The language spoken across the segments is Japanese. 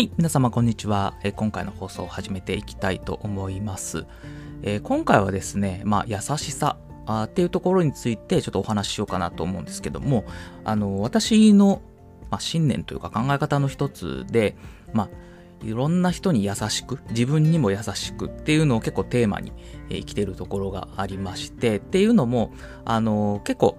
はい、皆様こんにちは。え今回の放送を始めていきたいと思います。えー、今回はですね、まあ、優しさあっていうところについてちょっとお話ししようかなと思うんですけども、あの、私の、まあ、信念というか考え方の一つで、まあ、いろんな人に優しく、自分にも優しくっていうのを結構テーマに、え、生きてるところがありまして、っていうのも、あの、結構、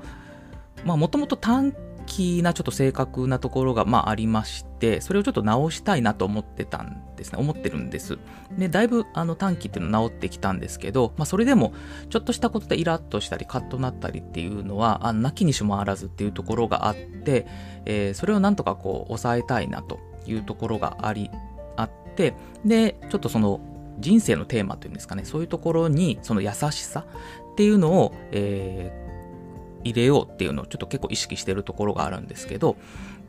まあ、もともと短気なちょっと正確なところが、まあ、ありまして、それをちょっと直したいなと思ってたんですね。思ってるんです。で、だいぶあの短期っていうのは治ってきたんですけど、まあ、それでも、ちょっとしたことでイラッとしたり、カッとなったりっていうのは、あの泣きにしもあらずっていうところがあって、えー、それをなんとかこう、抑えたいなというところがあり、あって、で、ちょっとその、人生のテーマというんですかね、そういうところに、その優しさっていうのを、えー入れようっていうのをちょっと結構意識してるところがあるんですけど、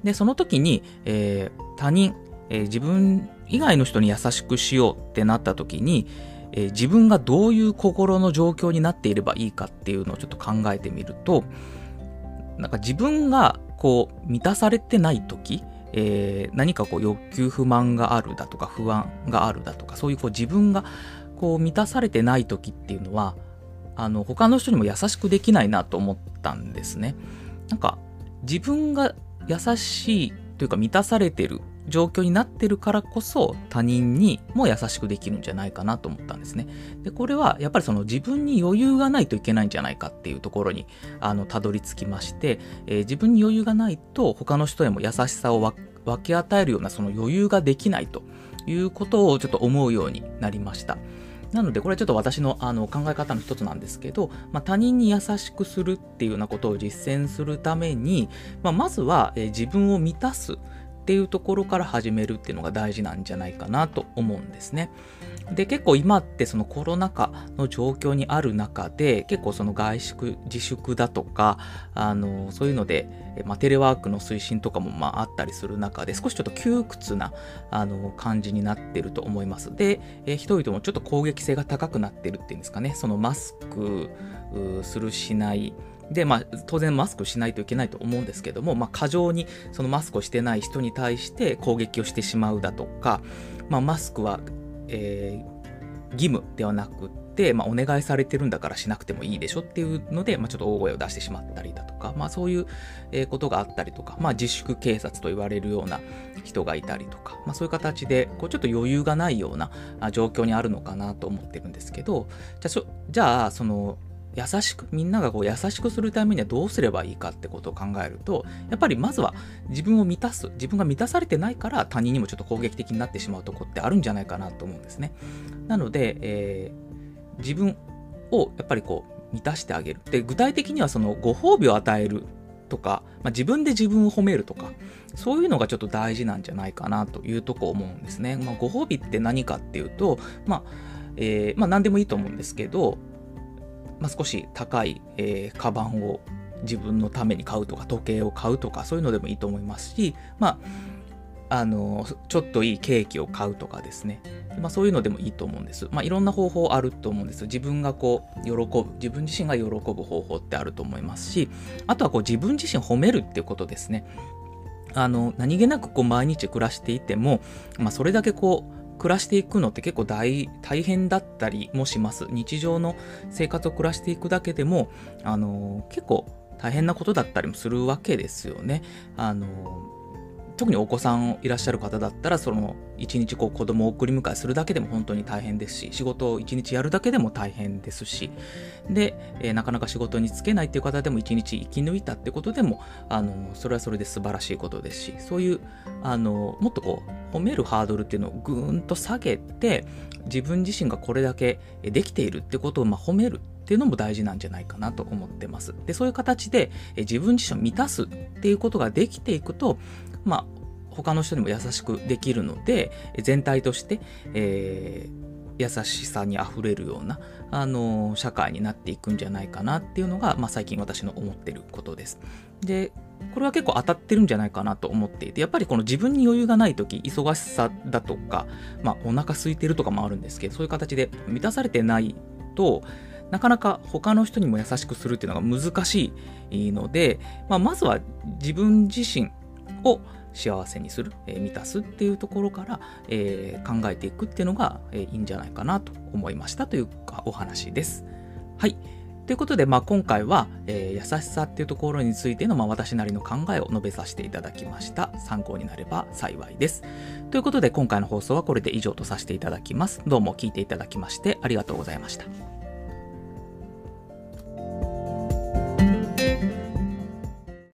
で、その時に、えー、他人、えー、自分以外の人に優しくしようってなった時に、えー、自分がどういう心の状況になっていればいいかっていうのをちょっと考えてみると、なんか自分がこう満たされてない時、えー、何かこう欲求不満があるだとか不安があるだとかそういうこう自分がこう満たされてない時っていうのはあの他の人にも優しくできないなと思ったんですね。なんか自分が優しいというか満たされてる状況になってるからこそ他人にも優しくできるんじゃないかなと思ったんですね。で、これはやっぱりその自分に余裕がないといけないんじゃないかっていうところにあのたどり着きまして、えー、自分に余裕がないと他の人へも優しさを分け与えるようなその余裕ができないということをちょっと思うようになりました。なので、これはちょっと私のあの考え方の一つなんですけど、まあ、他人に優しくするっていうようなことを実践するために、まあ、まずは、え自分を満たすっていうところから始めるっていうのが大事なんじゃないかなと思うんですね。で、結構今ってそのコロナ禍の状況にある中で、結構その外出自粛だとか、あの、そういうので、まあ、テレワークの推進とかもまああったりする中で、少しちょっと窮屈なあの感じになってると思います。で、え人々もちょっと攻撃性が高くなってるっていうんですかね、そのマスクするしない、で、まあ、当然マスクしないといけないと思うんですけども、まあ、過剰にそのマスクをしてない人に対して攻撃をしてしまうだとか、まあ、マスクは、えー、義務ではなくて、まあ、お願いされてるんだからしなくてもいいでしょっていうので、まあ、ちょっと大声を出してしまったりだとか、まあ、そういうことがあったりとか、まあ、自粛警察と言われるような人がいたりとか、まあ、そういう形でこうちょっと余裕がないような状況にあるのかなと思ってるんですけどじゃあじゃあその優しく、みんながこう優しくするためにはどうすればいいかってことを考えると、やっぱりまずは自分を満たす、自分が満たされてないから他人にもちょっと攻撃的になってしまうとこってあるんじゃないかなと思うんですね。なので、えー、自分をやっぱりこう満たしてあげる。で、具体的にはそのご褒美を与えるとか、まあ、自分で自分を褒めるとか、そういうのがちょっと大事なんじゃないかなというとこ思うんですね。まあ、ご褒美って何かっていうと、まあ、えー、まあ何でもいいと思うんですけど、まあ、少し高い、えー、カバンを自分のために買うとか、時計を買うとか、そういうのでもいいと思いますし、まあ、あの、ちょっといいケーキを買うとかですね。まあ、そういうのでもいいと思うんです。まあ、いろんな方法あると思うんです。自分がこう、喜ぶ、自分自身が喜ぶ方法ってあると思いますし、あとはこう、自分自身褒めるっていうことですね。あの、何気なくこう、毎日暮らしていても、まあ、それだけこう、暮らしていくのって結構大大変だったりもします。日常の生活を暮らしていくだけでも、あの結構大変なことだったりもするわけですよね。あの特にお子さんいらっしゃる方だったら、その一日こう子供を送り迎えするだけでも本当に大変ですし、仕事を一日やるだけでも大変ですし、で、えー、なかなか仕事に就けないっていう方でも一日生き抜いたってことでも、あの、それはそれで素晴らしいことですし、そういう、あの、もっとこう、褒めるハードルっていうのをぐーんと下げて、自分自身がこれだけできているってことをまあ褒めるっていうのも大事なんじゃないかなと思ってます。で、そういう形で自分自身を満たすっていうことができていくと、まあ、他の人にも優しくできるので、全体として、えー、優しさにあふれるような、あの社会になっていくんじゃないかなっていうのが、まあ、最近私の思ってることです。で、これは結構当たってるんじゃないかなと思っていて、やっぱりこの自分に余裕がない時、忙しさだとか、まあ、お腹空いてるとかもあるんですけど、そういう形で満たされてないと、なかなか他の人にも優しくするっていうのが難しいので、まあ、まずは自分自身を幸せにする、えー、満たすっていうところから、えー、考えていくっていうのが、えー、いいんじゃないかなと思いましたというかお話です。はい。ということで、まあ、今回は、えー、優しさっていうところについての、まあ、私なりの考えを述べさせていただきました。参考になれば幸いです。ということで、今回の放送はこれで以上とさせていただきます。どうも聞いていただきましてありがとうございました。